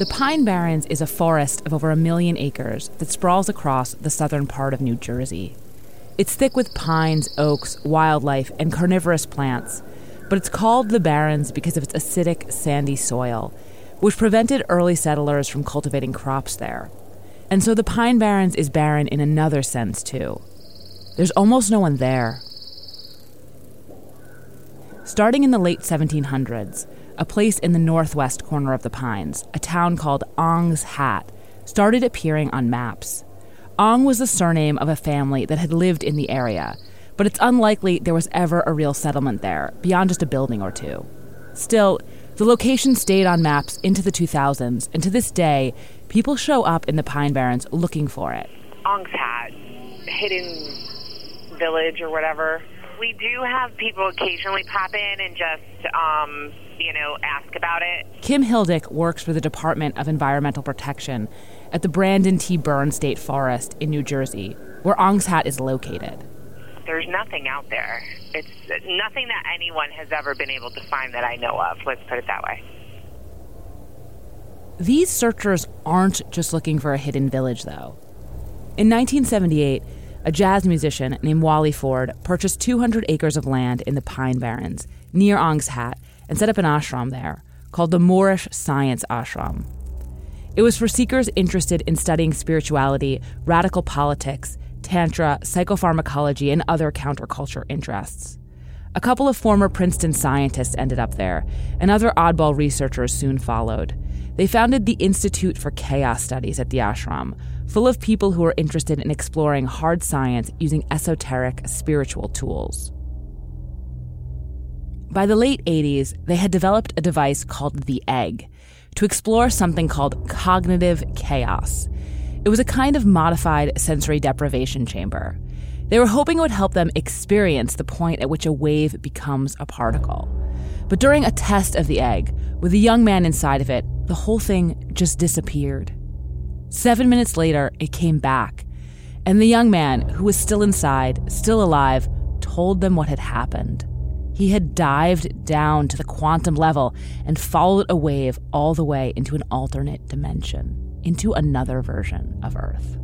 The Pine Barrens is a forest of over a million acres that sprawls across the southern part of New Jersey. It's thick with pines, oaks, wildlife, and carnivorous plants, but it's called the Barrens because of its acidic, sandy soil, which prevented early settlers from cultivating crops there. And so the Pine Barrens is barren in another sense, too. There's almost no one there. Starting in the late 1700s, a place in the northwest corner of the Pines, a town called Ong's Hat, started appearing on maps. Ong was the surname of a family that had lived in the area, but it's unlikely there was ever a real settlement there, beyond just a building or two. Still, the location stayed on maps into the 2000s, and to this day, people show up in the Pine Barrens looking for it. Ong's Hat, hidden village or whatever. We do have people occasionally pop in and just um, you know, ask about it. Kim Hildick works for the Department of Environmental Protection at the Brendan T. Byrne State Forest in New Jersey, where Ong's Hat is located. There's nothing out there. It's nothing that anyone has ever been able to find that I know of. Let's put it that way. These searchers aren't just looking for a hidden village, though. In 1978, a jazz musician named Wally Ford purchased 200 acres of land in the Pine Barrens near Ong's Hat and set up an ashram there called the Moorish Science Ashram. It was for seekers interested in studying spirituality, radical politics, tantra, psychopharmacology, and other counterculture interests. A couple of former Princeton scientists ended up there, and other oddball researchers soon followed. They founded the Institute for Chaos Studies at the ashram, full of people who were interested in exploring hard science using esoteric spiritual tools. By the late 80s, they had developed a device called the Egg to explore something called cognitive chaos. It was a kind of modified sensory deprivation chamber. They were hoping it would help them experience the point at which a wave becomes a particle. But during a test of the egg, with a young man inside of it, the whole thing just disappeared. Seven minutes later, it came back, and the young man, who was still inside, still alive, told them what had happened. He had dived down to the quantum level and followed a wave all the way into an alternate dimension, into another version of Earth.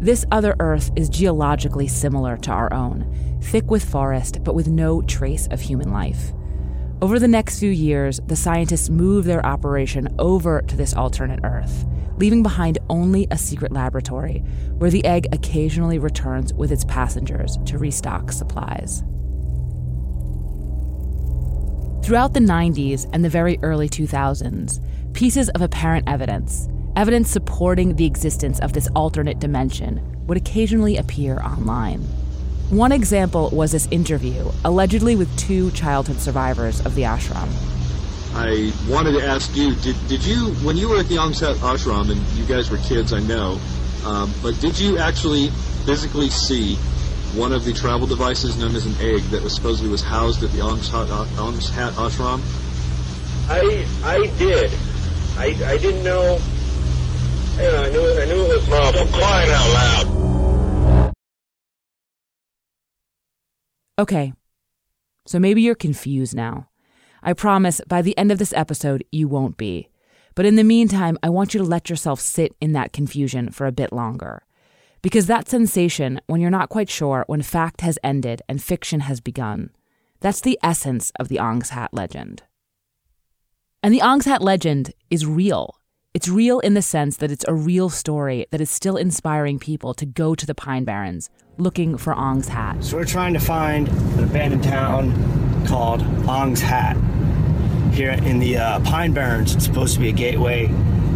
This other Earth is geologically similar to our own, thick with forest, but with no trace of human life. Over the next few years, the scientists move their operation over to this alternate Earth, leaving behind only a secret laboratory where the egg occasionally returns with its passengers to restock supplies. Throughout the 90s and the very early 2000s, pieces of apparent evidence, evidence supporting the existence of this alternate dimension, would occasionally appear online. One example was this interview, allegedly with two childhood survivors of the ashram. I wanted to ask you, did, did you, when you were at the ashram, and you guys were kids, I know, um, but did you actually physically see one of the travel devices known as an egg that was supposedly was housed at the Ong's Hat, Ong's Hat ashram? I I did. I, I didn't know. You know, I knew I knew it was. Oh, for crying out loud! Okay, so maybe you're confused now. I promise by the end of this episode, you won't be. But in the meantime, I want you to let yourself sit in that confusion for a bit longer. Because that sensation, when you're not quite sure when fact has ended and fiction has begun, that's the essence of the Ong's Hat legend. And the Ong's Hat legend is real. It's real in the sense that it's a real story that is still inspiring people to go to the Pine Barrens looking for Ong's Hat. So we're trying to find an abandoned town called Ong's Hat here in the uh, Pine Barrens. It's supposed to be a gateway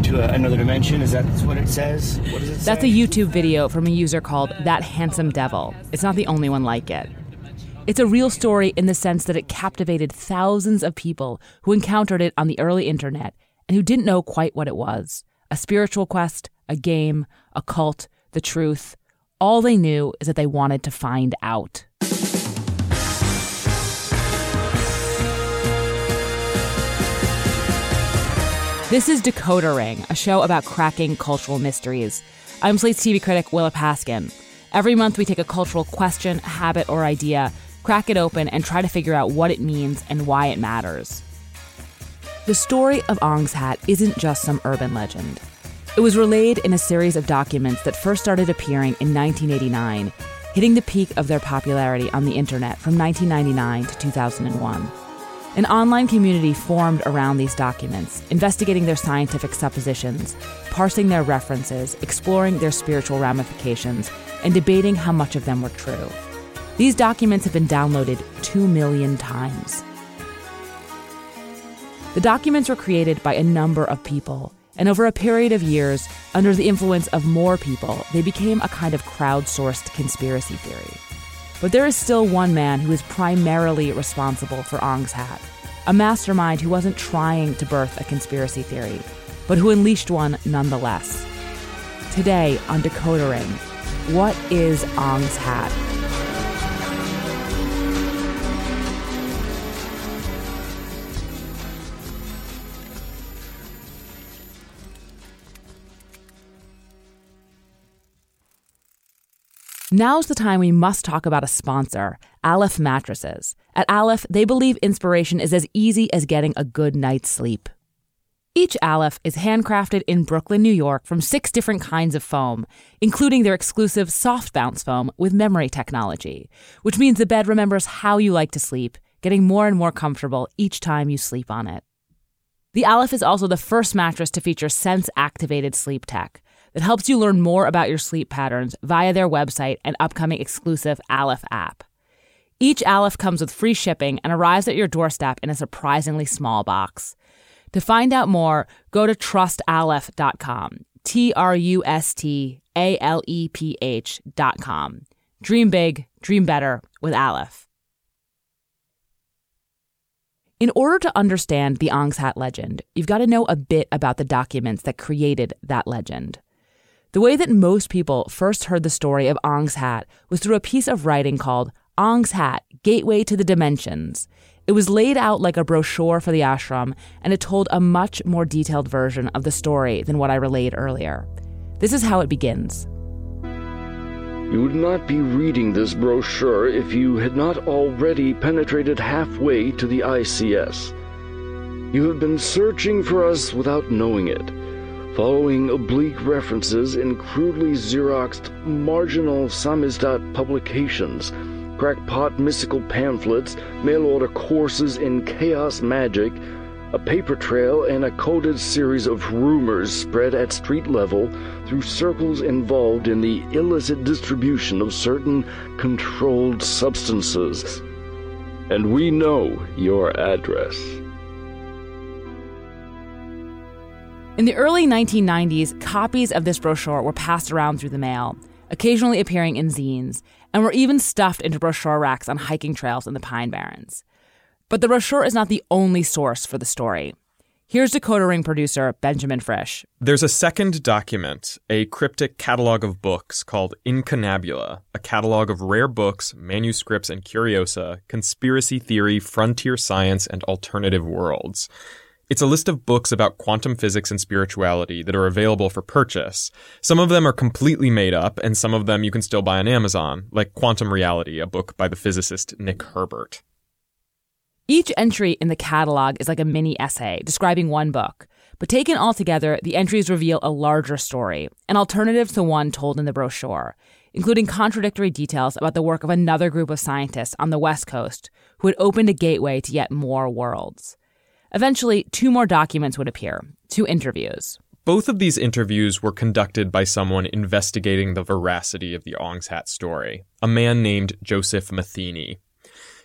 to a, another dimension. Is that what it says? What does it That's say? a YouTube video from a user called That Handsome Devil. It's not the only one like it. It's a real story in the sense that it captivated thousands of people who encountered it on the early internet and who didn't know quite what it was a spiritual quest, a game, a cult, the truth. All they knew is that they wanted to find out. This is Decoder Ring, a show about cracking cultural mysteries. I'm Slate's TV critic Willa Paskin. Every month we take a cultural question, habit, or idea, crack it open, and try to figure out what it means and why it matters. The story of Ong's hat isn't just some urban legend. It was relayed in a series of documents that first started appearing in 1989, hitting the peak of their popularity on the internet from 1999 to 2001. An online community formed around these documents, investigating their scientific suppositions, parsing their references, exploring their spiritual ramifications, and debating how much of them were true. These documents have been downloaded 2 million times. The documents were created by a number of people, and over a period of years, under the influence of more people, they became a kind of crowdsourced conspiracy theory. But there is still one man who is primarily responsible for Ong's hat, a mastermind who wasn't trying to birth a conspiracy theory, but who unleashed one nonetheless. Today on Decoder Ring, what is Ong's hat? Now's the time we must talk about a sponsor, Aleph Mattresses. At Aleph, they believe inspiration is as easy as getting a good night's sleep. Each Aleph is handcrafted in Brooklyn, New York from six different kinds of foam, including their exclusive soft bounce foam with memory technology, which means the bed remembers how you like to sleep, getting more and more comfortable each time you sleep on it. The Aleph is also the first mattress to feature sense activated sleep tech that helps you learn more about your sleep patterns via their website and upcoming exclusive Aleph app. Each Aleph comes with free shipping and arrives at your doorstep in a surprisingly small box. To find out more, go to trustaleph.com. T R U S T A L E P H.com. Dream big, dream better with Aleph. In order to understand the Ong's Hat legend, you've got to know a bit about the documents that created that legend. The way that most people first heard the story of Ong's hat was through a piece of writing called Ong's Hat Gateway to the Dimensions. It was laid out like a brochure for the ashram, and it told a much more detailed version of the story than what I relayed earlier. This is how it begins. You would not be reading this brochure if you had not already penetrated halfway to the ICS. You have been searching for us without knowing it following oblique references in crudely Xeroxed marginal samizdat publications, crackpot mystical pamphlets, mail order courses in chaos magic, a paper trail, and a coded series of rumors spread at street level through circles involved in the illicit distribution of certain controlled substances. And we know your address. In the early 1990s, copies of this brochure were passed around through the mail, occasionally appearing in zines, and were even stuffed into brochure racks on hiking trails in the Pine Barrens. But the brochure is not the only source for the story. Here's Decoder Ring producer Benjamin Frisch. There's a second document, a cryptic catalog of books called Incunabula, a catalog of rare books, manuscripts, and curiosa, conspiracy theory, frontier science, and alternative worlds. It's a list of books about quantum physics and spirituality that are available for purchase. Some of them are completely made up, and some of them you can still buy on Amazon, like Quantum Reality, a book by the physicist Nick Herbert. Each entry in the catalog is like a mini essay describing one book, but taken all together, the entries reveal a larger story, an alternative to one told in the brochure, including contradictory details about the work of another group of scientists on the West Coast who had opened a gateway to yet more worlds. Eventually, two more documents would appear, two interviews. Both of these interviews were conducted by someone investigating the veracity of the Ong's Hat story, a man named Joseph Matheny.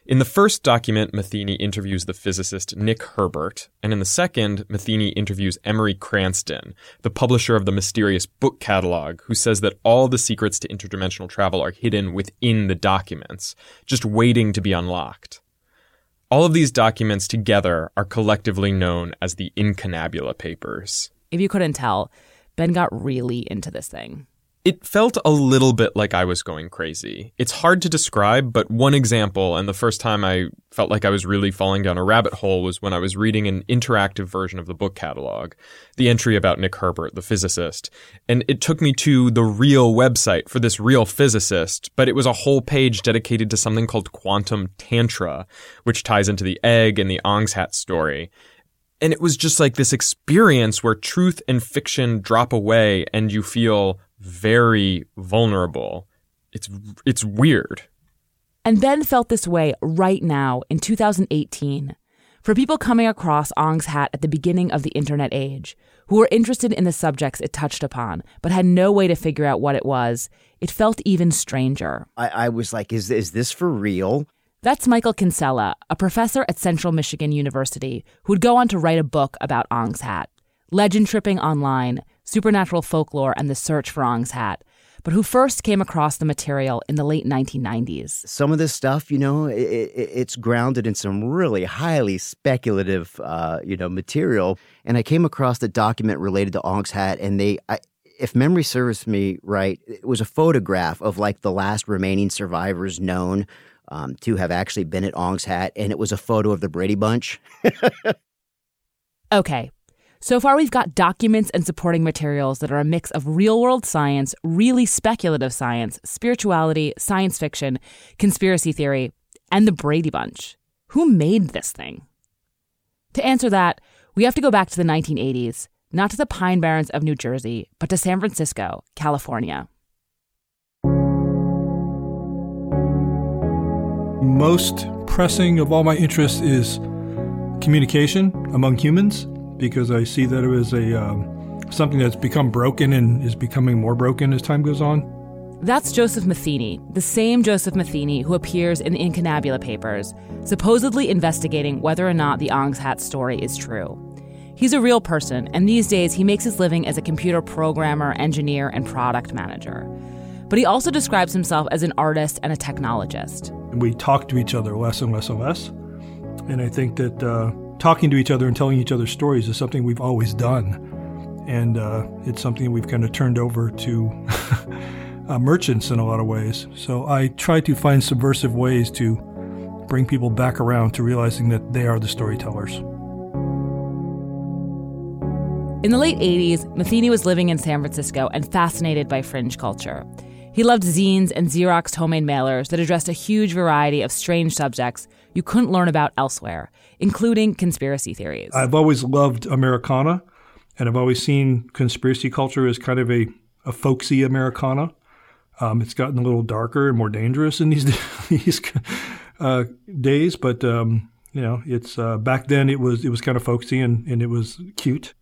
In the first document, Matheny interviews the physicist Nick Herbert, and in the second, Matheny interviews Emery Cranston, the publisher of the mysterious book catalog, who says that all the secrets to interdimensional travel are hidden within the documents, just waiting to be unlocked. All of these documents together are collectively known as the Incunabula Papers. If you couldn't tell, Ben got really into this thing. It felt a little bit like I was going crazy. It's hard to describe, but one example, and the first time I felt like I was really falling down a rabbit hole was when I was reading an interactive version of the book catalog, the entry about Nick Herbert, the physicist. And it took me to the real website for this real physicist, but it was a whole page dedicated to something called quantum tantra, which ties into the egg and the Ong's hat story. And it was just like this experience where truth and fiction drop away and you feel very vulnerable. It's it's weird. And Ben felt this way right now in 2018 for people coming across Ong's hat at the beginning of the internet age, who were interested in the subjects it touched upon, but had no way to figure out what it was, it felt even stranger. I, I was like, is, is this for real? That's Michael Kinsella, a professor at Central Michigan University, who would go on to write a book about Ong's hat. Legend tripping online, supernatural folklore, and the search for Ong's hat but who first came across the material in the late 1990s. Some of this stuff, you know, it, it, it's grounded in some really highly speculative, uh, you know, material. And I came across the document related to Ong's hat, and they, I, if memory serves me right, it was a photograph of like the last remaining survivors known um, to have actually been at Ong's hat, and it was a photo of the Brady Bunch. okay, so far, we've got documents and supporting materials that are a mix of real world science, really speculative science, spirituality, science fiction, conspiracy theory, and the Brady Bunch. Who made this thing? To answer that, we have to go back to the 1980s, not to the Pine Barrens of New Jersey, but to San Francisco, California. Most pressing of all my interests is communication among humans because I see that it was a um, something that's become broken and is becoming more broken as time goes on. That's Joseph Matheny, the same Joseph Matheny who appears in the Incunabula papers, supposedly investigating whether or not the Ong's Hat story is true. He's a real person, and these days he makes his living as a computer programmer, engineer, and product manager. But he also describes himself as an artist and a technologist. We talk to each other less and less and less. And I think that uh, talking to each other and telling each other stories is something we've always done. And uh, it's something we've kind of turned over to uh, merchants in a lot of ways. So I try to find subversive ways to bring people back around to realizing that they are the storytellers. In the late 80s, Matheny was living in San Francisco and fascinated by fringe culture. He loved zines and Xerox homemade mailers that addressed a huge variety of strange subjects you couldn't learn about elsewhere, including conspiracy theories. I've always loved Americana, and I've always seen conspiracy culture as kind of a, a folksy Americana. Um, it's gotten a little darker and more dangerous in these these uh, days, but um, you know, it's uh, back then it was it was kind of folksy and, and it was cute.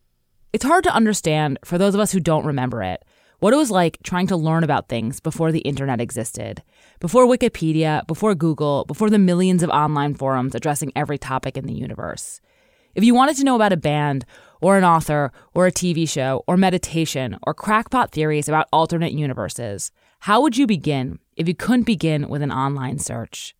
It's hard to understand for those of us who don't remember it what it was like trying to learn about things before the internet existed, before Wikipedia, before Google, before the millions of online forums addressing every topic in the universe. If you wanted to know about a band, or an author, or a TV show, or meditation, or crackpot theories about alternate universes, how would you begin if you couldn't begin with an online search?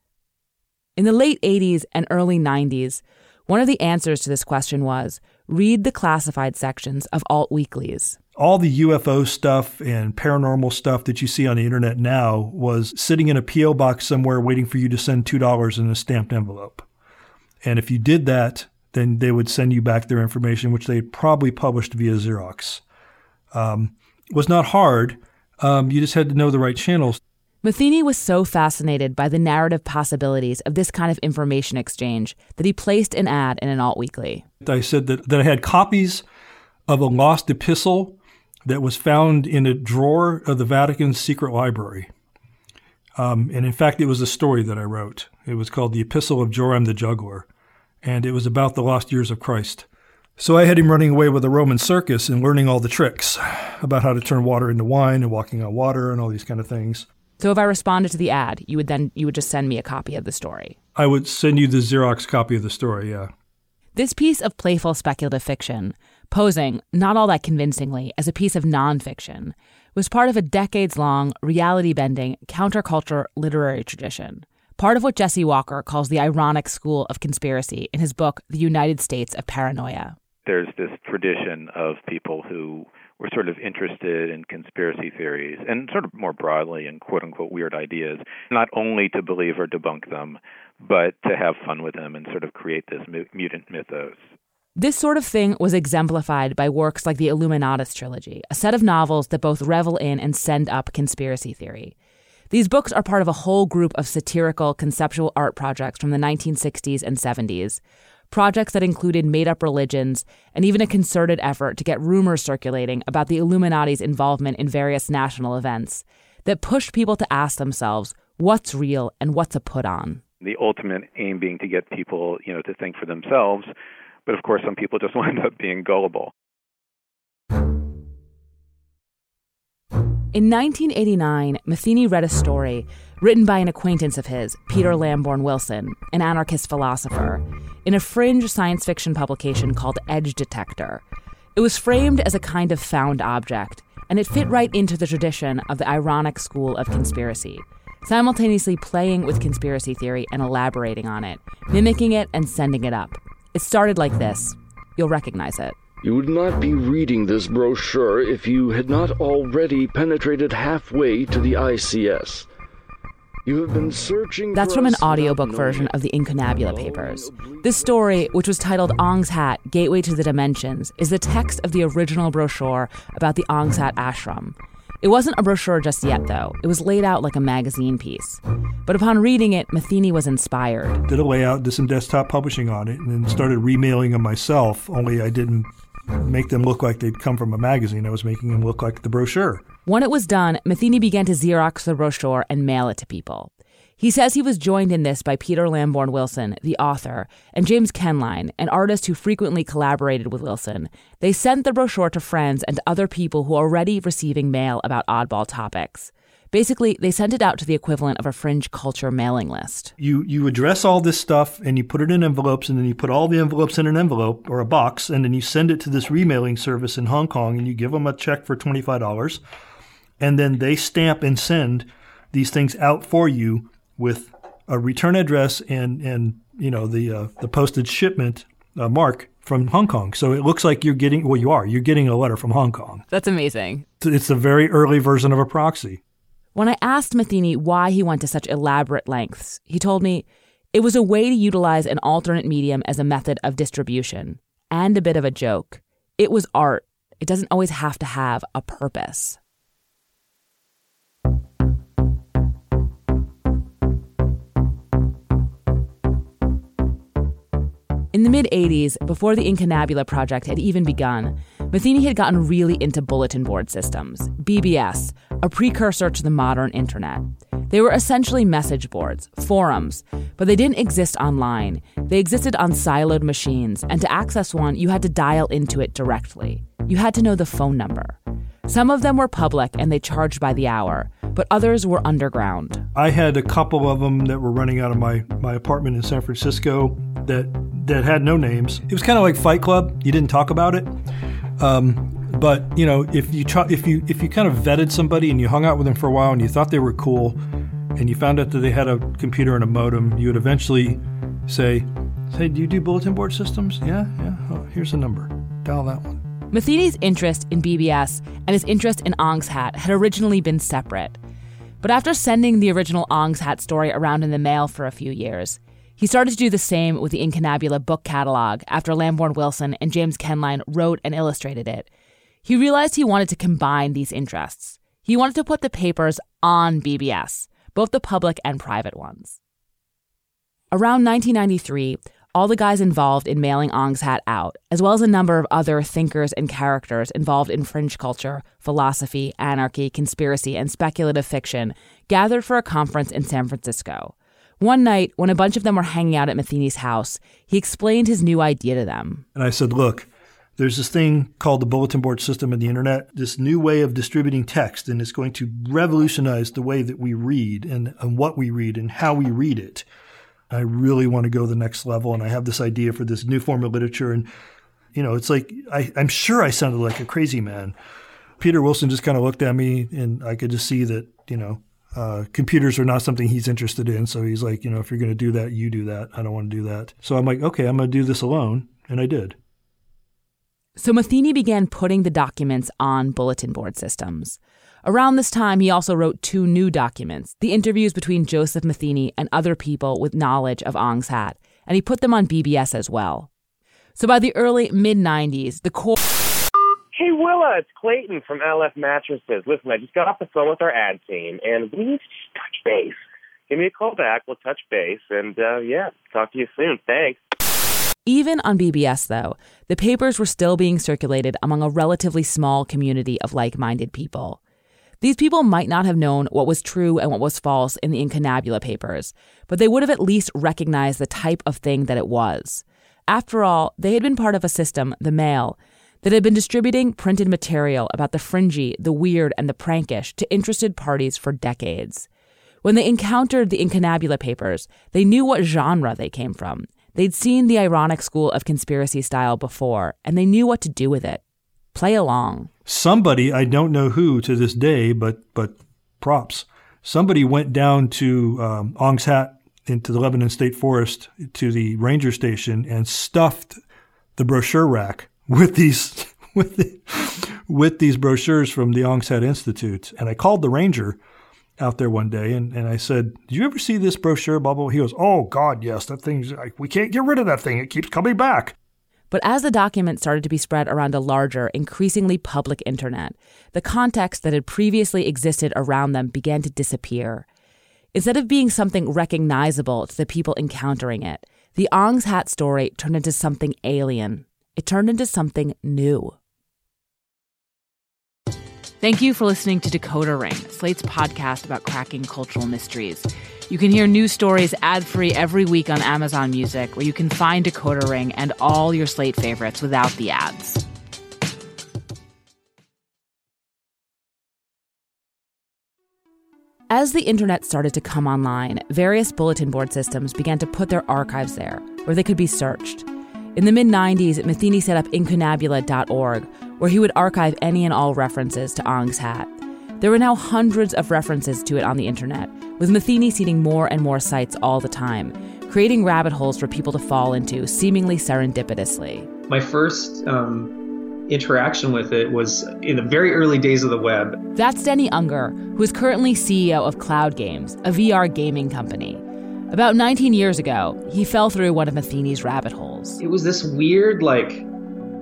In the late 80s and early 90s, one of the answers to this question was read the classified sections of alt weeklies all the UFO stuff and paranormal stuff that you see on the internet now was sitting in a PO box somewhere waiting for you to send $2 in a stamped envelope. And if you did that, then they would send you back their information, which they probably published via Xerox. Um, it was not hard. Um, you just had to know the right channels. Matheny was so fascinated by the narrative possibilities of this kind of information exchange that he placed an ad in an alt weekly. I said that, that I had copies of a lost epistle that was found in a drawer of the Vatican's secret library. Um, and in fact, it was a story that I wrote. It was called The Epistle of Joram the Juggler, and it was about the lost years of Christ. So I had him running away with a Roman circus and learning all the tricks about how to turn water into wine and walking on water and all these kind of things. So if I responded to the ad, you would then you would just send me a copy of the story. I would send you the Xerox copy of the story, yeah. This piece of playful speculative fiction posing, not all that convincingly, as a piece of nonfiction, was part of a decades long, reality bending, counterculture literary tradition. Part of what Jesse Walker calls the ironic school of conspiracy in his book, The United States of Paranoia. There's this tradition of people who were sort of interested in conspiracy theories and sort of more broadly in quote unquote weird ideas, not only to believe or debunk them, but to have fun with them and sort of create this mutant mythos. This sort of thing was exemplified by works like the Illuminatus trilogy, a set of novels that both revel in and send up conspiracy theory. These books are part of a whole group of satirical conceptual art projects from the 1960s and 70s, projects that included made up religions, and even a concerted effort to get rumors circulating about the Illuminati's involvement in various national events that pushed people to ask themselves what's real and what's a put on. The ultimate aim being to get people, you know, to think for themselves, but of course some people just wind up being gullible. In 1989, Matheny read a story written by an acquaintance of his, Peter Lamborn Wilson, an anarchist philosopher, in a fringe science fiction publication called Edge Detector. It was framed as a kind of found object, and it fit right into the tradition of the ironic school of conspiracy, simultaneously playing with conspiracy theory and elaborating on it, mimicking it and sending it up. It started like this. You'll recognize it. You would not be reading this brochure if you had not already penetrated halfway to the ICS. You have been searching. That's from an audiobook version of the Incunabula Papers. This story, which was titled Ong's Hat Gateway to the Dimensions, is the text of the original brochure about the Ong's Hat ashram. It wasn't a brochure just yet, though. It was laid out like a magazine piece. But upon reading it, Matheny was inspired. Did a layout, did some desktop publishing on it, and then started remailing them myself, only I didn't make them look like they'd come from a magazine. I was making them look like the brochure. When it was done, Matheny began to Xerox the brochure and mail it to people. He says he was joined in this by Peter Lamborn Wilson, the author, and James Koehnline, an artist who frequently collaborated with Wilson. They sent the brochure to friends and other people who were already receiving mail about oddball topics. Basically, they sent it out to the equivalent of a fringe culture mailing list. You you address all this stuff and you put it in envelopes and then you put all the envelopes in an envelope or a box and then you send it to this remailing service in Hong Kong and you give them a check for $25 and then they stamp and send these things out for you with a return address and and you know the uh, the postage shipment uh, mark from Hong Kong. So it looks like you're getting well you are. You're getting a letter from Hong Kong. That's amazing. It's a very early version of a proxy. When I asked Matheny why he went to such elaborate lengths, he told me it was a way to utilize an alternate medium as a method of distribution and a bit of a joke. It was art. It doesn't always have to have a purpose. In the mid 80s, before the Incunabula project had even begun, Matheny had gotten really into bulletin board systems, BBS, a precursor to the modern internet. They were essentially message boards, forums, but they didn't exist online. They existed on siloed machines, and to access one, you had to dial into it directly. You had to know the phone number. Some of them were public and they charged by the hour, but others were underground. I had a couple of them that were running out of my, my apartment in San Francisco that that had no names. It was kind of like Fight Club. You didn't talk about it. Um, but you know, if you try, if you if you kind of vetted somebody and you hung out with them for a while and you thought they were cool, and you found out that they had a computer and a modem, you would eventually say, "Hey, do you do bulletin board systems? Yeah, yeah. Oh, here's a number. Dial that one." Matheny's interest in BBS and his interest in Ong's Hat had originally been separate. But after sending the original Ong's Hat story around in the mail for a few years, he started to do the same with the Incunabula book catalog after Lamborn Wilson and James Koehnline wrote and illustrated it. He realized he wanted to combine these interests. He wanted to put the papers on BBS, both the public and private ones. Around 1993, all the guys involved in mailing Ong's hat out, as well as a number of other thinkers and characters involved in fringe culture, philosophy, anarchy, conspiracy, and speculative fiction, gathered for a conference in San Francisco. One night, when a bunch of them were hanging out at Matheny's house, he explained his new idea to them. And I said, Look, there's this thing called the bulletin board system in the internet, this new way of distributing text, and it's going to revolutionize the way that we read and, and what we read and how we read it. I really want to go the next level, and I have this idea for this new form of literature. And, you know, it's like, I, I'm sure I sounded like a crazy man. Peter Wilson just kind of looked at me, and I could just see that, you know, uh, computers are not something he's interested in. So he's like, you know, if you're going to do that, you do that. I don't want to do that. So I'm like, okay, I'm going to do this alone. And I did. So Matheny began putting the documents on bulletin board systems. Around this time, he also wrote two new documents the interviews between Joseph Matheny and other people with knowledge of Ong's Hat, and he put them on BBS as well. So by the early mid 90s, the core. It's Clayton from Aleph Mattresses. Listen, I just got off the phone with our ad team, and we need to touch base. Give me a call back. We'll touch base, and uh, yeah, talk to you soon. Thanks. Even on BBS, though, the papers were still being circulated among a relatively small community of like minded people. These people might not have known what was true and what was false in the Incunabula papers, but they would have at least recognized the type of thing that it was. After all, they had been part of a system, the Mail, that had been distributing printed material about the fringy, the weird, and the prankish to interested parties for decades. When they encountered the Incunabula papers, they knew what genre they came from. They'd seen the ironic school of conspiracy style before, and they knew what to do with it. Play along. Somebody, I don't know who to this day, but but props. Somebody went down to um, Ong's Hat into the Lebanon State Forest to the ranger station and stuffed the brochure rack with these with the, with these brochures from the Ong's Hat Institute. And I called the ranger out there one day and, and I said, Did you ever see this brochure, bubble? He goes, Oh, God, yes. That thing's, like, we can't get rid of that thing. It keeps coming back. But as the document started to be spread around a larger, increasingly public internet, the context that had previously existed around them began to disappear. Instead of being something recognizable to the people encountering it, the Ong's Hat story turned into something alien. It turned into something new. Thank you for listening to Decoder Ring, Slate's podcast about cracking cultural mysteries. You can hear new stories ad free every week on Amazon Music, where you can find Decoder Ring and all your Slate favorites without the ads. As the internet started to come online, various bulletin board systems began to put their archives there, where they could be searched. In the mid 90s, Matheny set up incunabula.org, where he would archive any and all references to Ong's hat. There were now hundreds of references to it on the internet, with Matheny seeding more and more sites all the time, creating rabbit holes for people to fall into, seemingly serendipitously. My first um, interaction with it was in the very early days of the web. That's Denny Unger, who is currently CEO of Cloud Games, a VR gaming company. About 19 years ago, he fell through one of Matheny's rabbit holes. It was this weird, like,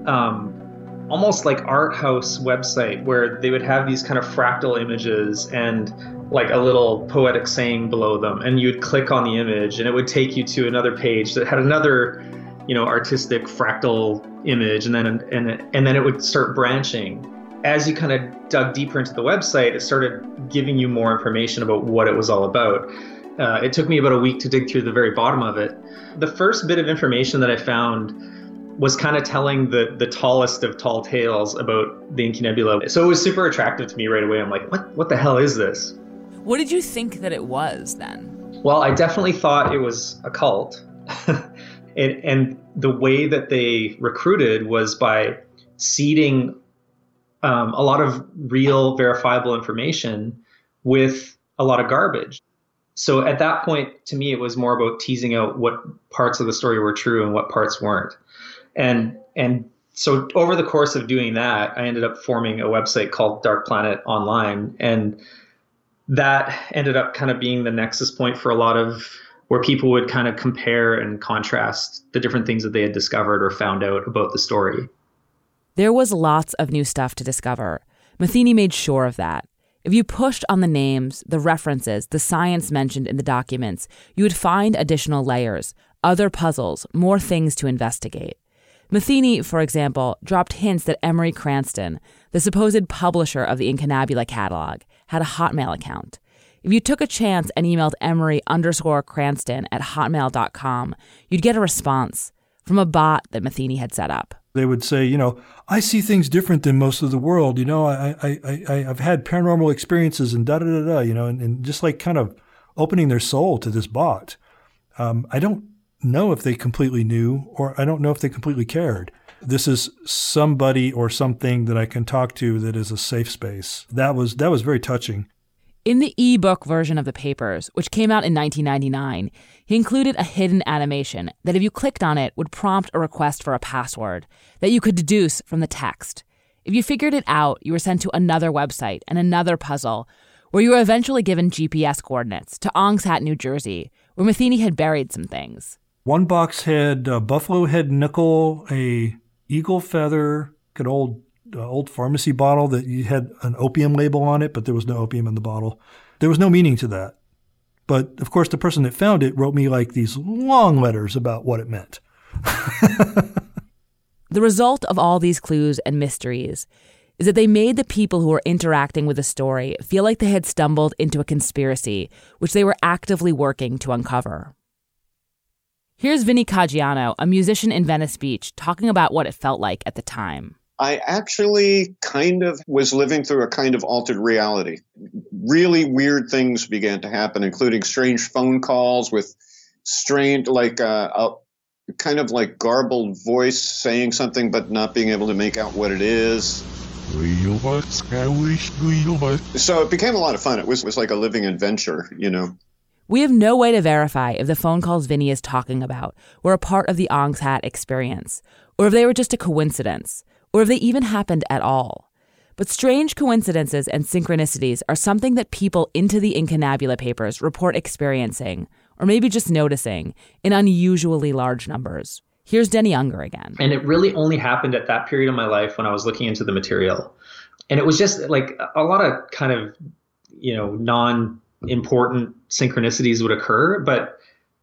um, almost like art house website where they would have these kind of fractal images and like a little poetic saying below them and you'd click on the image and it would take you to another page that had another you know artistic fractal image and then and and then it would start branching as you kind of dug deeper into the website it started giving you more information about what it was all about uh, it took me about a week to dig through the very bottom of it. The first bit of information that I found was kind of telling the the tallest of tall tales about the Incunabula. So it was super attractive to me right away. I'm like, what what the hell is this? What did you think that it was then? Well, I definitely thought it was a cult. and, and the way that they recruited was by seeding um, a lot of real verifiable information with a lot of garbage so at that point to me it was more about teasing out what parts of the story were true and what parts weren't. And and so over the course of doing that i ended up forming a website called dark planet online. And that ended up kind of being the nexus point for a lot of where people would kind of compare and contrast the different things that they had discovered or found out about the story. There was lots of new stuff to discover. Matheny made sure of that if you pushed on the names, the references, the science mentioned in the documents, you would find additional layers, other puzzles, more things to investigate. Matheny, for example, dropped hints that Emery Cranston, the supposed publisher of the Incunabula catalog, had a Hotmail account. If you took a chance and emailed Emery underscore Cranston at hotmail.com, you'd get a response from a bot that Matheny had set up they would say, you know, I see things different than most of the world. You know, I, I, I, I've had paranormal experiences and da da da da, you know, and, and just like kind of opening their soul to this bot. Um, I don't know if they completely knew or I don't know if they completely cared. This is somebody or something that I can talk to that is a safe space. That was that was very touching. In the ebook version of the papers, which came out in 1999, he included a hidden animation that, if you clicked on it, would prompt a request for a password that you could deduce from the text. If you figured it out, you were sent to another website and another puzzle, where you were eventually given GPS coordinates to Ong's Hat, New Jersey, where Matheny had buried some things. One box had a buffalo head nickel, a eagle feather, an old old pharmacy bottle that you had an opium label on it, but there was no opium in the bottle. There was no meaning to that. But of course, the person that found it wrote me like these long letters about what it meant. the result of all these clues and mysteries is that they made the people who were interacting with the story feel like they had stumbled into a conspiracy, which they were actively working to uncover. Here's Vinny Caggiano, a musician in Venice Beach, talking about what it felt like at the time. I actually kind of was living through a kind of altered reality. Really weird things began to happen, including strange phone calls with strange, like uh, a kind of like garbled voice saying something but not being able to make out what it is. So it became a lot of fun. It was, was like a living adventure, you know. We have no way to verify if the phone calls Vinny is talking about were a part of the Ong's Hat experience, or if they were just a coincidence, or if they even happened at all. But strange coincidences and synchronicities are something that people into the Incunabula papers report experiencing, or maybe just noticing, in unusually large numbers. Here's Denny Unger again. And it really only happened at that period of my life when I was looking into the material. And it was just like a lot of kind of, you know, non important synchronicities would occur, but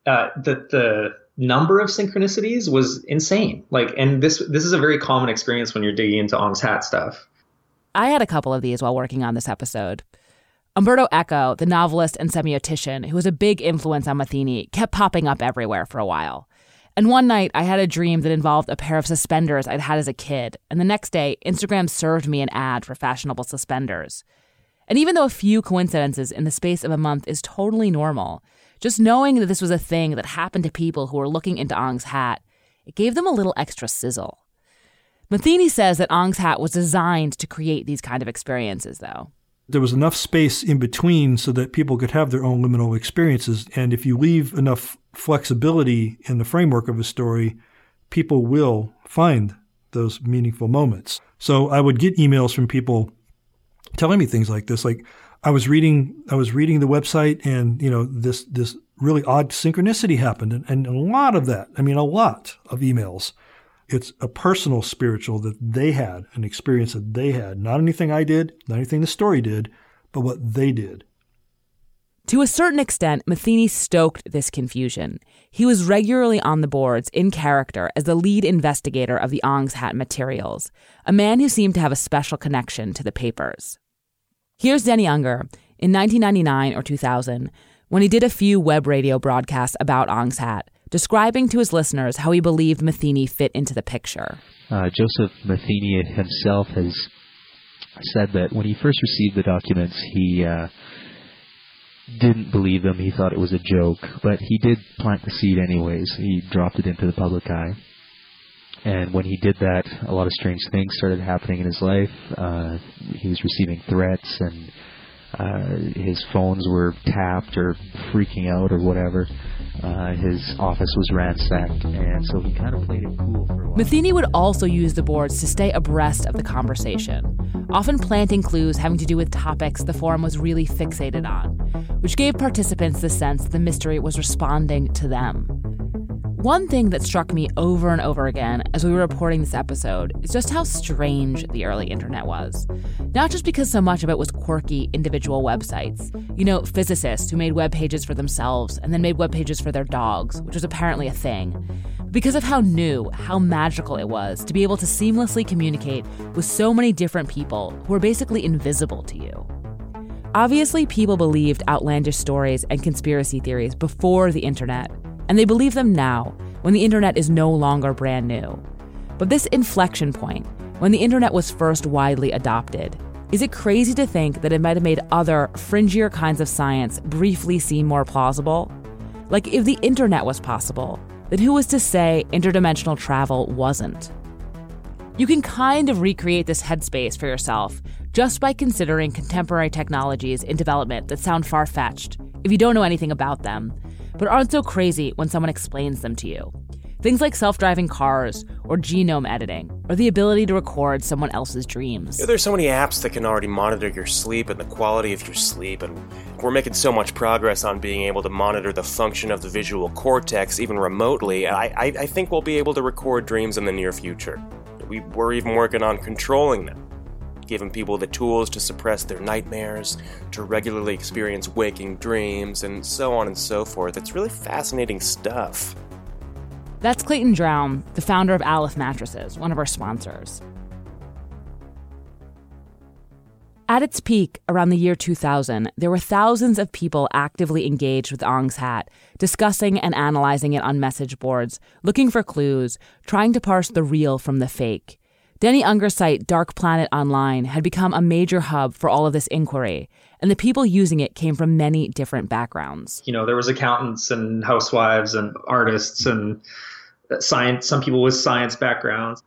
uh, the the number of synchronicities was insane. Like, and this this is a very common experience when you're digging into Ong's Hat stuff. I had a couple of these while working on this episode. Umberto Eco, the novelist and semiotician, who was a big influence on Matheny, kept popping up everywhere for a while. And one night, I had a dream that involved a pair of suspenders I'd had as a kid. And the next day, Instagram served me an ad for fashionable suspenders. And even though a few coincidences in the space of a month is totally normal, just knowing that this was a thing that happened to people who were looking into Ong's hat, it gave them a little extra sizzle. Matheny says that Ong's hat was designed to create these kind of experiences, though. There was enough space in between so that people could have their own liminal experiences. And if you leave enough flexibility in the framework of a story, people will find those meaningful moments. So I would get emails from people telling me things like this. Like I was reading, I was reading the website, and you know this this really odd synchronicity happened, and, and a lot of that. I mean, a lot of emails. It's a personal spiritual that they had, an experience that they had, not anything I did, not anything the story did, but what they did. To a certain extent, Matheny stoked this confusion. He was regularly on the boards in character as the lead investigator of the Ong's Hat materials, a man who seemed to have a special connection to the papers. Here's Denny Unger in 1999 or 2000 when he did a few web radio broadcasts about Ong's Hat, describing to his listeners how he believed Matheny fit into the picture. Uh, Joseph Matheny himself has said that when he first received the documents, he uh, didn't believe them. He thought it was a joke, but he did plant the seed anyways. He dropped it into the public eye. And when he did that, a lot of strange things started happening in his life. Uh, he was receiving threats, and uh, his phones were tapped or freaking out or whatever. Uh, his office was ransacked, and so he kind of played it cool for a while. Matheny would also use the boards to stay abreast of the conversation, often planting clues having to do with topics the forum was really fixated on, which gave participants the sense the mystery was responding to them. One thing that struck me over and over again as we were reporting this episode is just how strange the early internet was. Not just because so much of it was quirky individual websites, you know, physicists who made web pages for themselves and then made web pages for their dogs, which was apparently a thing. Because of how new, how magical it was to be able to seamlessly communicate with so many different people who were basically invisible to you. Obviously, people believed outlandish stories and conspiracy theories before the internet, and they believe them now when the internet is no longer brand new. But this inflection point, when the internet was first widely adopted, is it crazy to think that it might have made other, fringier kinds of science briefly seem more plausible? Like, if the internet was possible, then who was to say interdimensional travel wasn't? You can kind of recreate this headspace for yourself just by considering contemporary technologies in development that sound far fetched if you don't know anything about them, but aren't so crazy when someone explains them to you. Things like self driving cars, or genome editing, or the ability to record someone else's dreams. Yeah, there's so many apps that can already monitor your sleep and the quality of your sleep, and we're making so much progress on being able to monitor the function of the visual cortex even remotely. I, I, I think we'll be able to record dreams in the near future. We, we're even working on controlling them giving people the tools to suppress their nightmares, to regularly experience waking dreams, and so on and so forth. It's really fascinating stuff. That's Clayton Drown, the founder of Aleph Mattresses, one of our sponsors. At its peak, around the year 2000, there were thousands of people actively engaged with Ong's hat, discussing and analyzing it on message boards, looking for clues, trying to parse the real from the fake. Denny Unger's site Dark Planet Online had become a major hub for all of this inquiry, and the people using it came from many different backgrounds. You know, there was accountants and housewives and artists and science, some people with science backgrounds.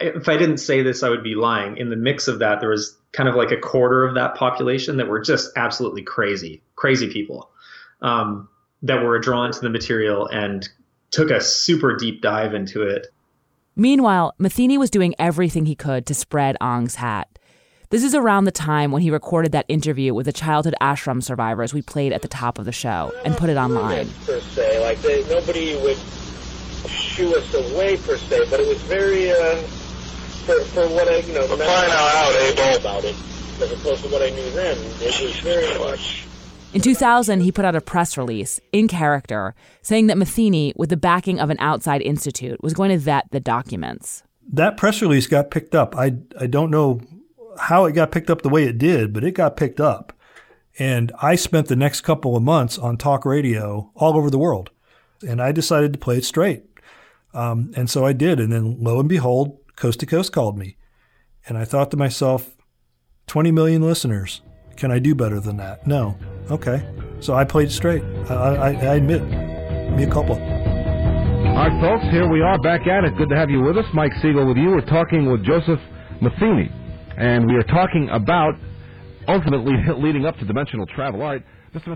If I didn't say this, I would be lying. In the mix of that, there was kind of like a quarter of that population that were just absolutely crazy, crazy people um, that were drawn to the material and took a super deep dive into it. Meanwhile, Matheny was doing everything he could to spread Ong's hat. This is around the time when he recorded that interview with the childhood ashram survivors we played at the top of the show and put it online. Per se, like they, nobody would shoo us away per se, but it was very uh, for for what I you know. We're flying out, out, Abel. about it as opposed to what I knew then. It was very much. In 2000, he put out a press release, in character, saying that Matheny, with the backing of an outside institute, was going to vet the documents. That press release got picked up. I, I don't know how it got picked up the way it did, but it got picked up. And I spent the next couple of months on talk radio all over the world. And I decided to play it straight. Um, and so I did. And then lo and behold, Coast to Coast called me. And I thought to myself, 20 million listeners. Can I do better than that? No. Okay. So I played straight. I, I, I admit, me a couple. All right, folks, here we are back at it. Good to have you with us. Mike Siegel with you. We're talking with Joseph Matheny, and we are talking about ultimately leading up to dimensional travel. All right.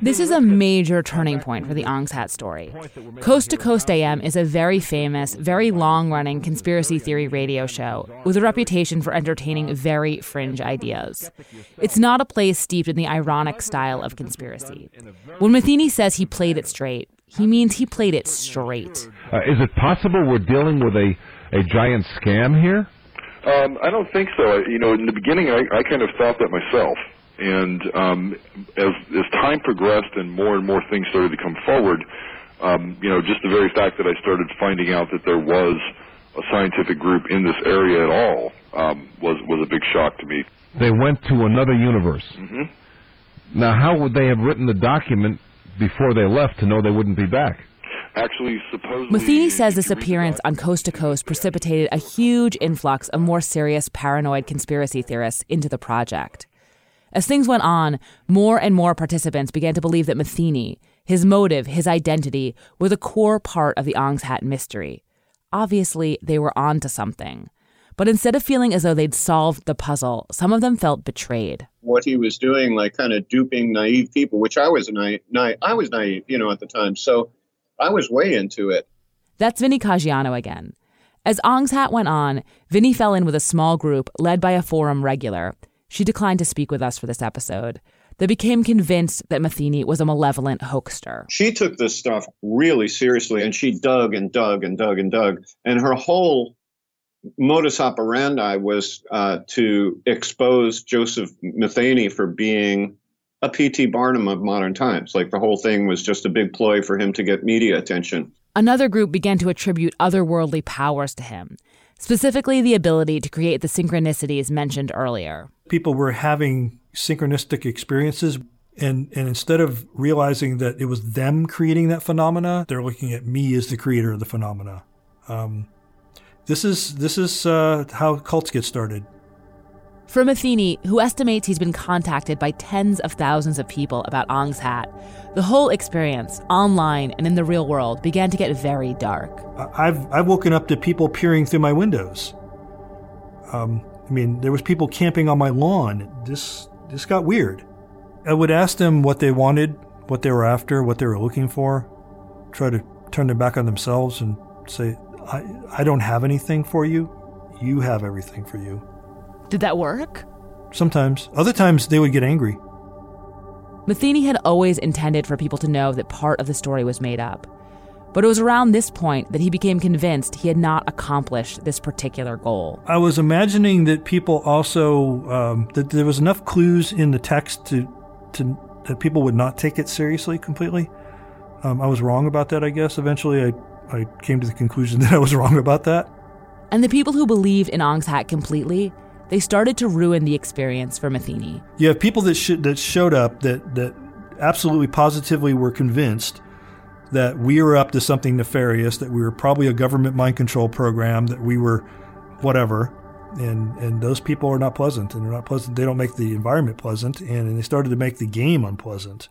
This is a major turning point for the Ong's Hat story. Coast to Coast AM is a very famous, very long running conspiracy theory radio show with a reputation for entertaining very fringe ideas. It's not a place steeped in the ironic style of conspiracy. When Matheny says he played it straight, he means he played it straight. Uh, is it possible we're dealing with a, a giant scam here? Um, I don't think so. You know, in the beginning, I, I kind of thought that myself. And um, as as time progressed and more and more things started to come forward, um, you know, just the very fact that I started finding out that there was a scientific group in this area at all um, was was a big shock to me. They went to another universe. Mm-hmm. Now, how would they have written the document before they left to know they wouldn't be back? Actually, supposedly. Matheny says this appearance on Coast to Coast precipitated a huge influx of more serious paranoid conspiracy theorists into the project. As things went on, more and more participants began to believe that Matheny, his motive, his identity, were the core part of the Ong's Hat mystery. Obviously, they were onto something. But instead of feeling as though they'd solved the puzzle, some of them felt betrayed. What he was doing, like kind of duping naive people, which I was naive, naive, I was naive, you know, at the time. So I was way into it. That's Vinny Caggiano again. As Ong's Hat went on, Vinny fell in with a small group led by a forum regular. She declined to speak with us for this episode. They became convinced that Matheny was a malevolent hoaxer. She took this stuff really seriously and she dug and dug and dug and dug. And her whole modus operandi was uh, to expose Joseph Matheny for being a P.T. Barnum of modern times. Like the whole thing was just a big ploy for him to get media attention. Another group began to attribute otherworldly powers to him, specifically the ability to create the synchronicities mentioned earlier. People were having synchronistic experiences. And, and instead of realizing that it was them creating that phenomena, they're looking at me as the creator of the phenomena. Um, this is this is uh, how cults get started. For Matheny, who estimates he's been contacted by tens of thousands of people about Ong's hat, the whole experience, online and in the real world, began to get very dark. I've I've woken up to people peering through my windows. Um, I mean, there was people camping on my lawn. This this got weird. I would ask them what they wanted, what they were after, what they were looking for. Try to turn their back on themselves and say, I, I don't have anything for you. You have everything for you. Did that work? Sometimes. Other times they would get angry. Matheny had always intended for people to know that part of the story was made up. But it was around this point that he became convinced he had not accomplished this particular goal. I was imagining that people also, um, that there was enough clues in the text to, to that people would not take it seriously completely. Um, I was wrong about that, I guess. Eventually, I, I came to the conclusion that I was wrong about that. And the people who believed in Ong's hat completely, they started to ruin the experience for Matheny. You have people that sh- that showed up that that absolutely positively were convinced that we were up to something nefarious, that we were probably a government mind control program, that we were whatever. And and those people are not pleasant, and they're not pleasant. They don't make the environment pleasant, and, and they started to make the game unpleasant.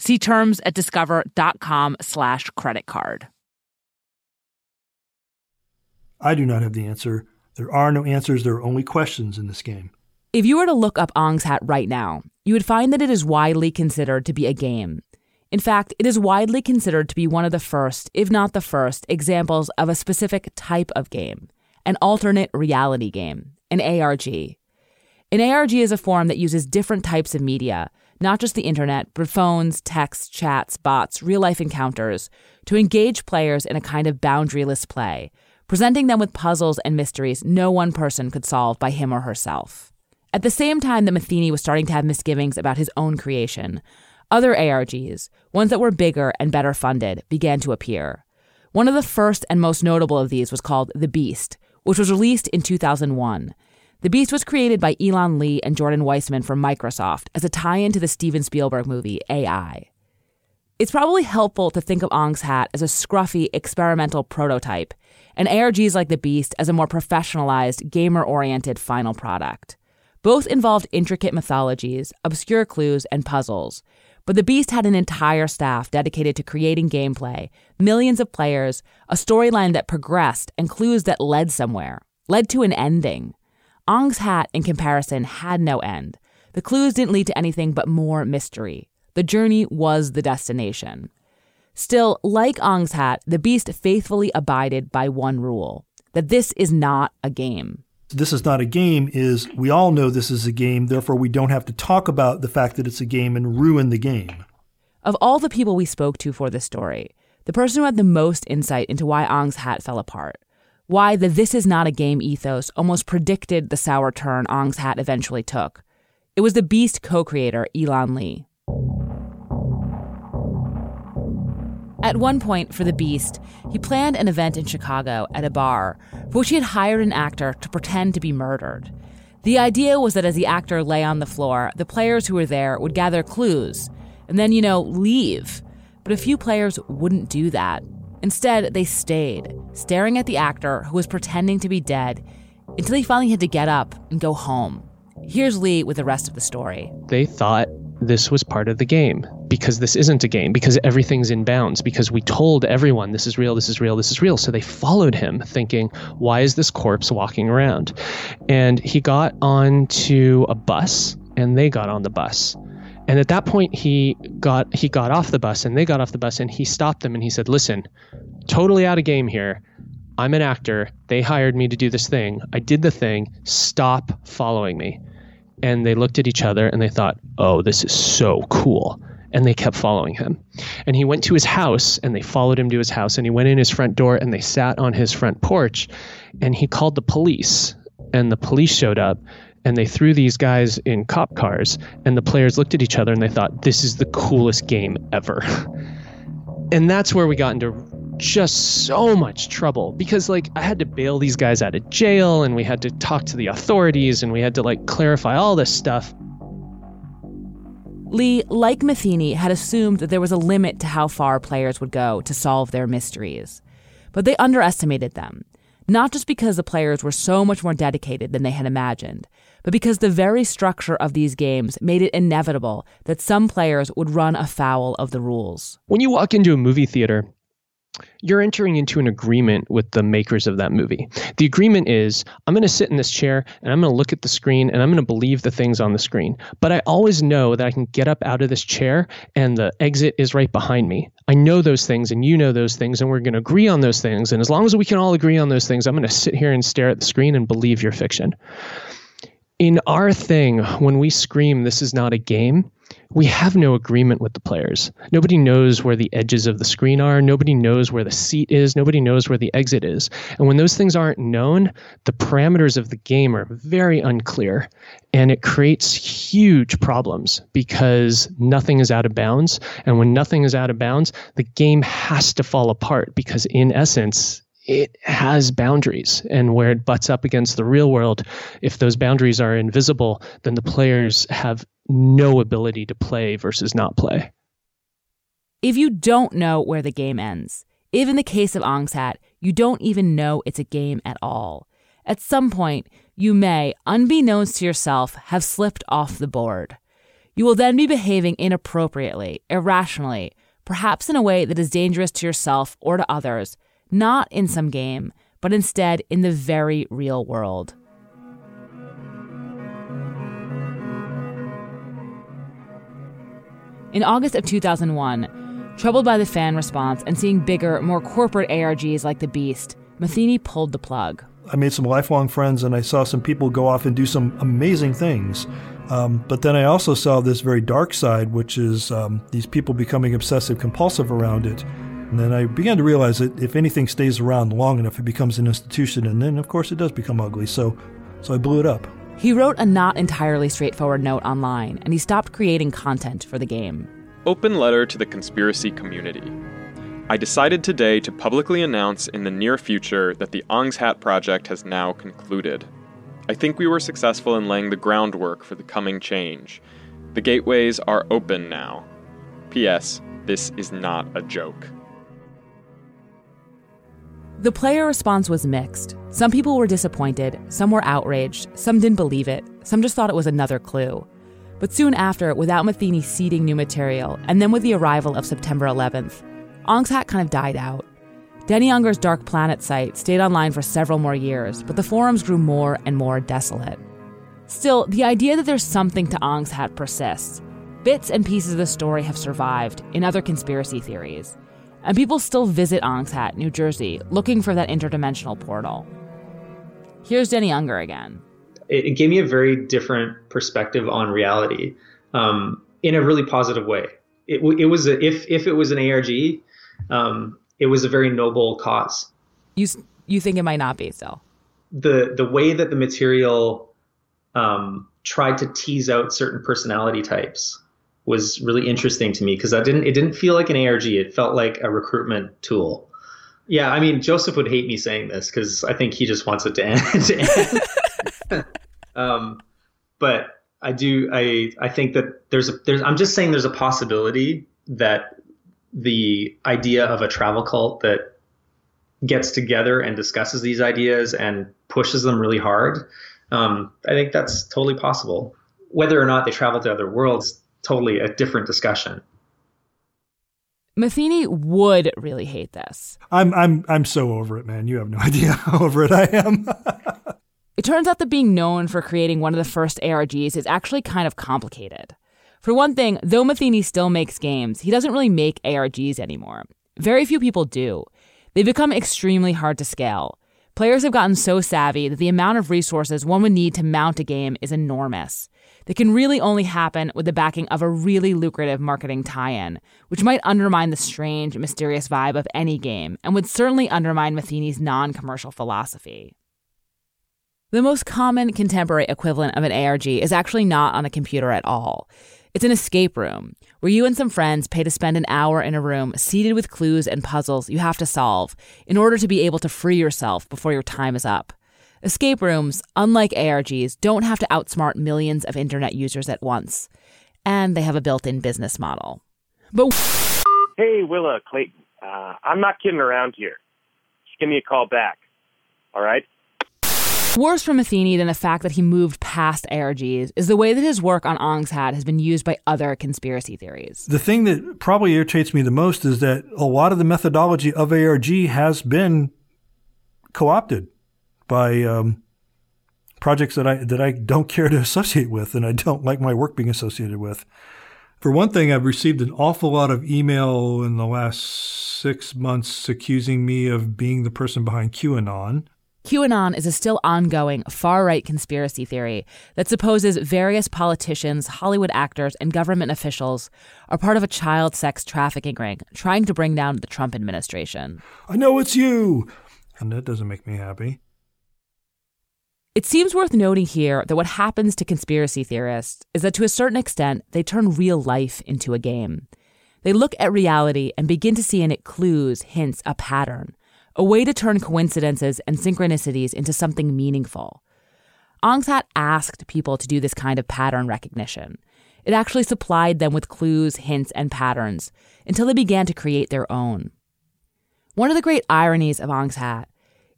See terms at discover.com slash credit card. I do not have the answer. There are no answers, there are only questions in this game. If you were to look up Ong's Hat right now, you would find that it is widely considered to be a game. In fact, it is widely considered to be one of the first, if not the first, examples of a specific type of game an alternate reality game, an ARG. An ARG is a form that uses different types of media, not just the internet, but phones, texts, chats, bots, real life encounters, to engage players in a kind of boundaryless play, presenting them with puzzles and mysteries no one person could solve by him or herself. At the same time that Matheny was starting to have misgivings about his own creation, other ARGs, ones that were bigger and better funded, began to appear. One of the first and most notable of these was called The Beast, which was released in 2001. The Beast was created by Elan Lee and Jordan Weisman from Microsoft as a tie in to the Steven Spielberg movie AI. It's probably helpful to think of Ong's Hat as a scruffy experimental prototype, and ARGs like The Beast as a more professionalized, gamer oriented final product. Both involved intricate mythologies, obscure clues, and puzzles, but The Beast had an entire staff dedicated to creating gameplay, millions of players, a storyline that progressed, and clues that led somewhere, led to an ending. Ong's hat, in comparison, had no end. The clues didn't lead to anything but more mystery. The journey was the destination. Still, like Ong's hat, the beast faithfully abided by one rule that this is not a game. This is not a game is we all know this is a game, therefore we don't have to talk about the fact that it's a game and ruin the game. Of all the people we spoke to for this story, the person who had the most insight into why Ong's hat fell apart, why the this is not a game ethos almost predicted the sour turn Ong's hat eventually took, it was the Beast co creator, Elan Lee. At one point for The Beast, he planned an event in Chicago at a bar for which he had hired an actor to pretend to be murdered. The idea was that as the actor lay on the floor, the players who were there would gather clues and then, you know, leave. But a few players wouldn't do that. Instead, they stayed, staring at the actor who was pretending to be dead until he finally had to get up and go home. Here's Lee with the rest of the story. They thought this was part of the game because this isn't a game, because everything's in bounds, because we told everyone this is real, this is real, this is real. So they followed him thinking, why is this corpse walking around? And he got onto a bus and they got on the bus. And at that point he got he got off the bus and they got off the bus and he stopped them and he said, "Listen, totally out of game here. I'm an actor. They hired me to do this thing. I did the thing. Stop following me." And they looked at each other and they thought, "Oh, this is so cool." and they kept following him. And he went to his house and they followed him to his house and he went in his front door and they sat on his front porch and he called the police and the police showed up and they threw these guys in cop cars and the players looked at each other and they thought this is the coolest game ever. and that's where we got into just so much trouble because like I had to bail these guys out of jail and we had to talk to the authorities and we had to like clarify all this stuff Lee, like Matheny, had assumed that there was a limit to how far players would go to solve their mysteries. But they underestimated them, not just because the players were so much more dedicated than they had imagined, but because the very structure of these games made it inevitable that some players would run afoul of the rules. When you walk into a movie theater, you're entering into an agreement with the makers of that movie. The agreement is I'm going to sit in this chair and I'm going to look at the screen and I'm going to believe the things on the screen. But I always know that I can get up out of this chair and the exit is right behind me. I know those things and you know those things and we're going to agree on those things. And as long as we can all agree on those things, I'm going to sit here and stare at the screen and believe your fiction. In our thing, when we scream, this is not a game, we have no agreement with the players. Nobody knows where the edges of the screen are. Nobody knows where the seat is. Nobody knows where the exit is. And when those things aren't known, the parameters of the game are very unclear. And it creates huge problems because nothing is out of bounds. And when nothing is out of bounds, the game has to fall apart because, in essence, it has boundaries and where it butts up against the real world if those boundaries are invisible then the players have no ability to play versus not play if you don't know where the game ends if in the case of Ong's Hat you don't even know it's a game at all at some point you may unbeknownst to yourself have slipped off the board you will then be behaving inappropriately irrationally perhaps in a way that is dangerous to yourself or to others not in some game, but instead in the very real world. In August of 2001, troubled by the fan response and seeing bigger, more corporate ARGs like The Beast, Matheny pulled the plug. I made some lifelong friends and I saw some people go off and do some amazing things. Um, but then I also saw this very dark side, which is um, these people becoming obsessive compulsive around it. And then I began to realize that if anything stays around long enough, it becomes an institution, and then of course it does become ugly. So, so I blew it up. He wrote a not entirely straightforward note online, and he stopped creating content for the game. Open letter to the conspiracy community. I decided today to publicly announce in the near future that the Ongs Hat project has now concluded. I think we were successful in laying the groundwork for the coming change. The gateways are open now. P.S. This is not a joke. The player response was mixed. Some people were disappointed, some were outraged, some didn't believe it, some just thought it was another clue. But soon after, without Matheny seeding new material, and then with the arrival of September 11th, Ong's Hat kind of died out. Denny Unger's Dark Planet site stayed online for several more years, but the forums grew more and more desolate. Still, the idea that there's something to Ong's Hat persists. Bits and pieces of the story have survived in other conspiracy theories and people still visit Ong's Hat, New Jersey, looking for that interdimensional portal. Here's Denny Unger again. It, it, gave me a very different perspective on reality, um, in a really positive way. It, it was a, if if it was an ARG, um, it was a very noble cause. You you think it might not be still? The the way that the material um, tried to tease out certain personality types was really interesting to me because I didn't it didn't feel like an ARG. It felt like a recruitment tool. Yeah, I mean Joseph would hate me saying this because I think he just wants it to end. to end. um, but I do I I think that there's a there's I'm just saying there's a possibility that the idea of a travel cult that gets together and discusses these ideas and pushes them really hard. Um, I think that's totally possible. Whether or not they travel to other worlds, totally a different discussion. Matheny would really hate this. I'm I'm I'm so over it, man. You have no idea how over it I am. it turns out that being known for creating one of the first ARGs is actually kind of complicated. For one thing, though Matheny still makes games, he doesn't really make ARGs anymore. Very few people do. They've become extremely hard to scale. Players have gotten so savvy that the amount of resources one would need to mount a game is enormous that can really only happen with the backing of a really lucrative marketing tie in, which might undermine the strange, mysterious vibe of any game and would certainly undermine Matheny's non commercial philosophy. The most common contemporary equivalent of an ARG is actually not on a computer at all. It's an escape room where you and some friends pay to spend an hour in a room seated with clues and puzzles you have to solve in order to be able to free yourself before your time is up. Escape rooms, unlike ARGs, don't have to outsmart millions of internet users at once, and they have a built in business model. But hey, Willa, Clayton, uh, I'm not kidding around here. Just give me a call back. All right? Worse for Matheny than the fact that he moved past ARGs is the way that his work on Ong's Hat has been used by other conspiracy theories. The thing that probably irritates me the most is that a lot of the methodology of ARG has been co-opted by um, projects that I that I don't care to associate with, and I don't like my work being associated with. For one thing, I've received an awful lot of email in the last six months accusing me of being the person behind QAnon. QAnon is a still ongoing far right conspiracy theory that supposes various politicians, Hollywood actors, and government officials are part of a child sex trafficking ring trying to bring down the Trump administration. I know it's you! And that doesn't make me happy. It seems worth noting here that what happens to conspiracy theorists is that to a certain extent, they turn real life into a game. They look at reality and begin to see in it clues, hints, a pattern a way to turn coincidences and synchronicities into something meaningful. Ong's Hat asked people to do this kind of pattern recognition. It actually supplied them with clues, hints, and patterns until they began to create their own. One of the great ironies of Ong's Hat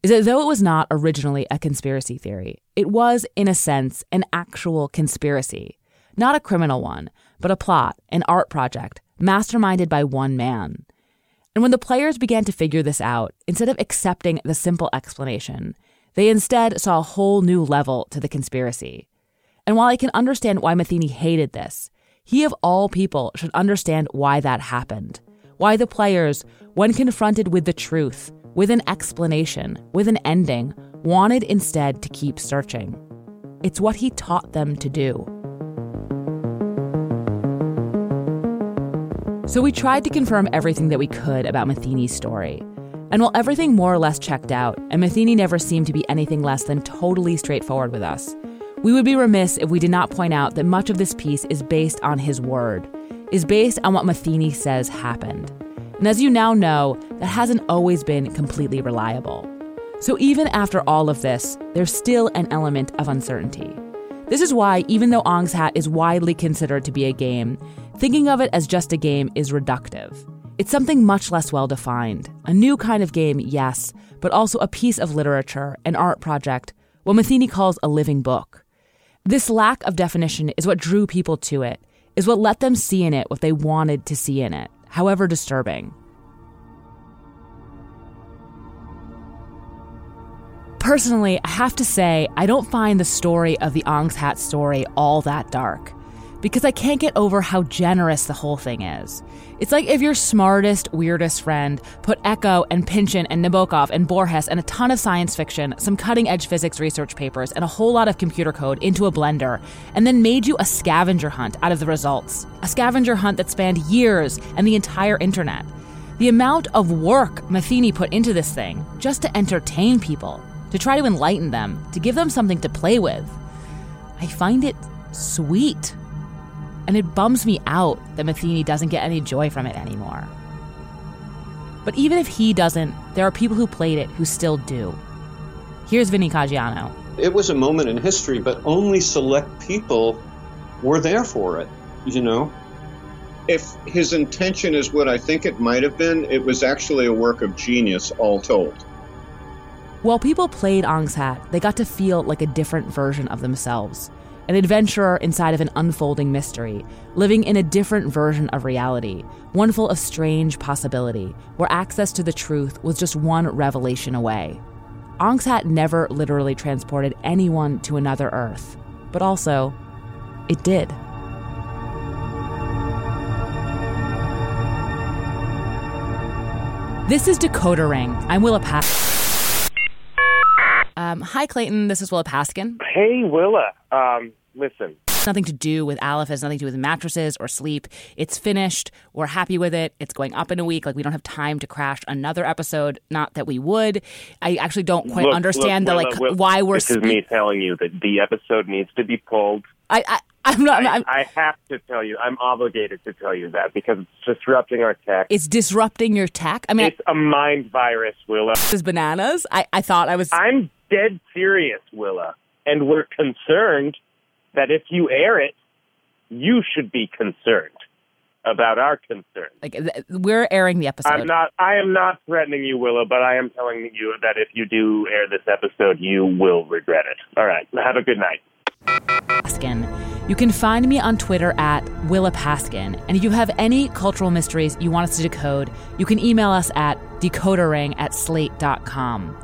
is that though it was not originally a conspiracy theory, it was, in a sense, an actual conspiracy. Not a criminal one, but a plot, an art project, masterminded by one man. And when the players began to figure this out, instead of accepting the simple explanation, they instead saw a whole new level to the conspiracy. And while I can understand why Matheny hated this, he of all people should understand why that happened. Why the players, when confronted with the truth, with an explanation, with an ending, wanted instead to keep searching. It's what he taught them to do. So we tried to confirm everything that we could about Matheny's story. And while everything more or less checked out, and Matheny never seemed to be anything less than totally straightforward with us, we would be remiss if we did not point out that much of this piece is based on his word, is based on what Matheny says happened. And as you now know, that hasn't always been completely reliable. So even after all of this, there's still an element of uncertainty. This is why, even though Ong's Hat is widely considered to be a game, thinking of it as just a game is reductive. It's something much less well defined. A new kind of game, yes, but also a piece of literature, an art project, what Matheny calls a living book. This lack of definition is what drew people to it, is what let them see in it what they wanted to see in it, however disturbing. Personally, I have to say, I don't find the story of the Ong's Hat story all that dark because I can't get over how generous the whole thing is. It's like if your smartest, weirdest friend put Eco and Pynchon and Nabokov and Borges and a ton of science fiction, some cutting edge physics research papers, and a whole lot of computer code into a blender, and then made you a scavenger hunt out of the results. A scavenger hunt that spanned years and the entire internet. The amount of work Matheny put into this thing just to entertain people to try to enlighten them, to give them something to play with. I find it sweet. And it bums me out that Matheny doesn't get any joy from it anymore. But even if he doesn't, there are people who played it who still do. Here's Vinny Caggiano. It was a moment in history, but only select people were there for it, you know? If his intention is what I think it might have been, it was actually a work of genius, all told. While people played Ong's Hat, they got to feel like a different version of themselves. An adventurer inside of an unfolding mystery, living in a different version of reality, one full of strange possibility, where access to the truth was just one revelation away. Ong's Hat never literally transported anyone to another Earth, but also, it did. This is Decoder Ring. I'm Willa Paskin. Um, hi, Clayton. This is Willa Paskin. Hey, Willa. Um, listen. It's nothing to do with Aleph. It has nothing to do with mattresses or sleep. It's finished. We're happy with it. It's going up in a week. Like we don't have time to crash another episode. Not that we would. I actually don't quite Look, understand look, the Willa, like Willa, why we're. This is me telling you that the episode needs to be pulled. I, I I'm not. I'm, I, I have to tell you. I'm obligated to tell you that because it's disrupting our tech. it's disrupting your tech. I mean, it's a mind virus, Willa. I, is bananas. I, I thought I was. I'm dead serious, Willa, and we're concerned that if you air it, you should be concerned. about our concerns. Like th- we're airing the episode. I'm not. I am not threatening you, Willow, but I am telling you that if you do air this episode, you will regret it. All right. Have a good night. Paskin. You can find me on Twitter at Willa Paskin. And if you have any cultural mysteries you want us to decode, you can email us at decodering at slate.com.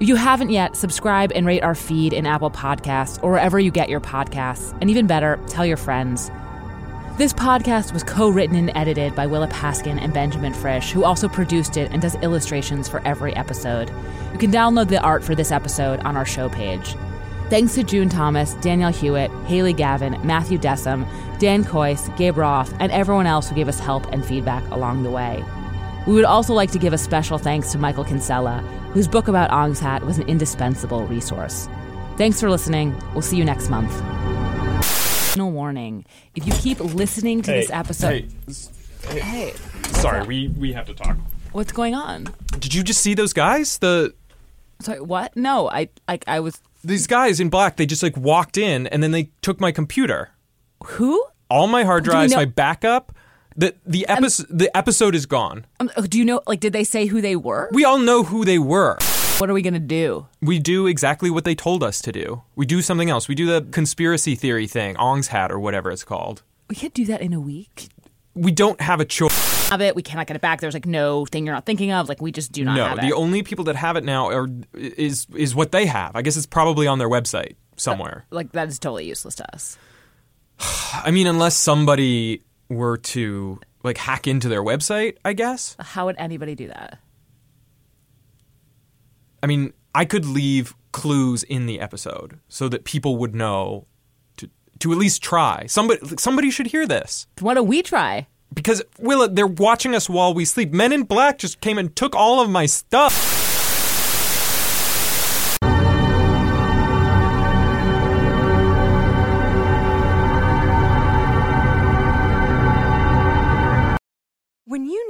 If you haven't yet, subscribe and rate our feed in Apple Podcasts or wherever you get your podcasts. And even better, tell your friends. This podcast was co written and edited by Willa Paskin and Benjamin Frisch, who also produced it and does illustrations for every episode. You can download the art for this episode on our show page. Thanks to June Thomas, Danielle Hewitt, Haley Gavin, Matthew Dessem, Dan Kois, Gabe Roth, and everyone else who gave us help and feedback along the way. We would also like to give a special thanks to Michael Kinsella, whose book about Ong's Hat was an indispensable resource. Thanks for listening. We'll see you next month. No warning if you keep listening to Hey, this episode. hey, Hey, Sorry, we we have to talk. what's going on? Did you just see those guys? The Sorry, what? No, I like I was these guys in black. They just like walked in and then they took my computer. Who? All my hard drives, know- my backup. The the episode the episode is gone. Um, do you know? Like, did they say who they were? We all know who they were. What are we gonna do? We do exactly what they told us to do. We do something else. We do the conspiracy theory thing, Ong's hat or whatever it's called. We can't do that in a week. We don't have a choice. Have it. We cannot get it back. There's like no thing you're not thinking of. Like we just do not no, have it. the only people that have it now are is is what they have. I guess it's probably on their website somewhere. like that is totally useless to us. I mean, unless somebody were to like hack into their website, I guess. How would anybody do that? I mean, I could leave clues in the episode so that people would know to to at least try. Somebody somebody should hear this. Why don't we try? Because Willa, they're watching us while we sleep. Men in Black just came and took all of my stuff.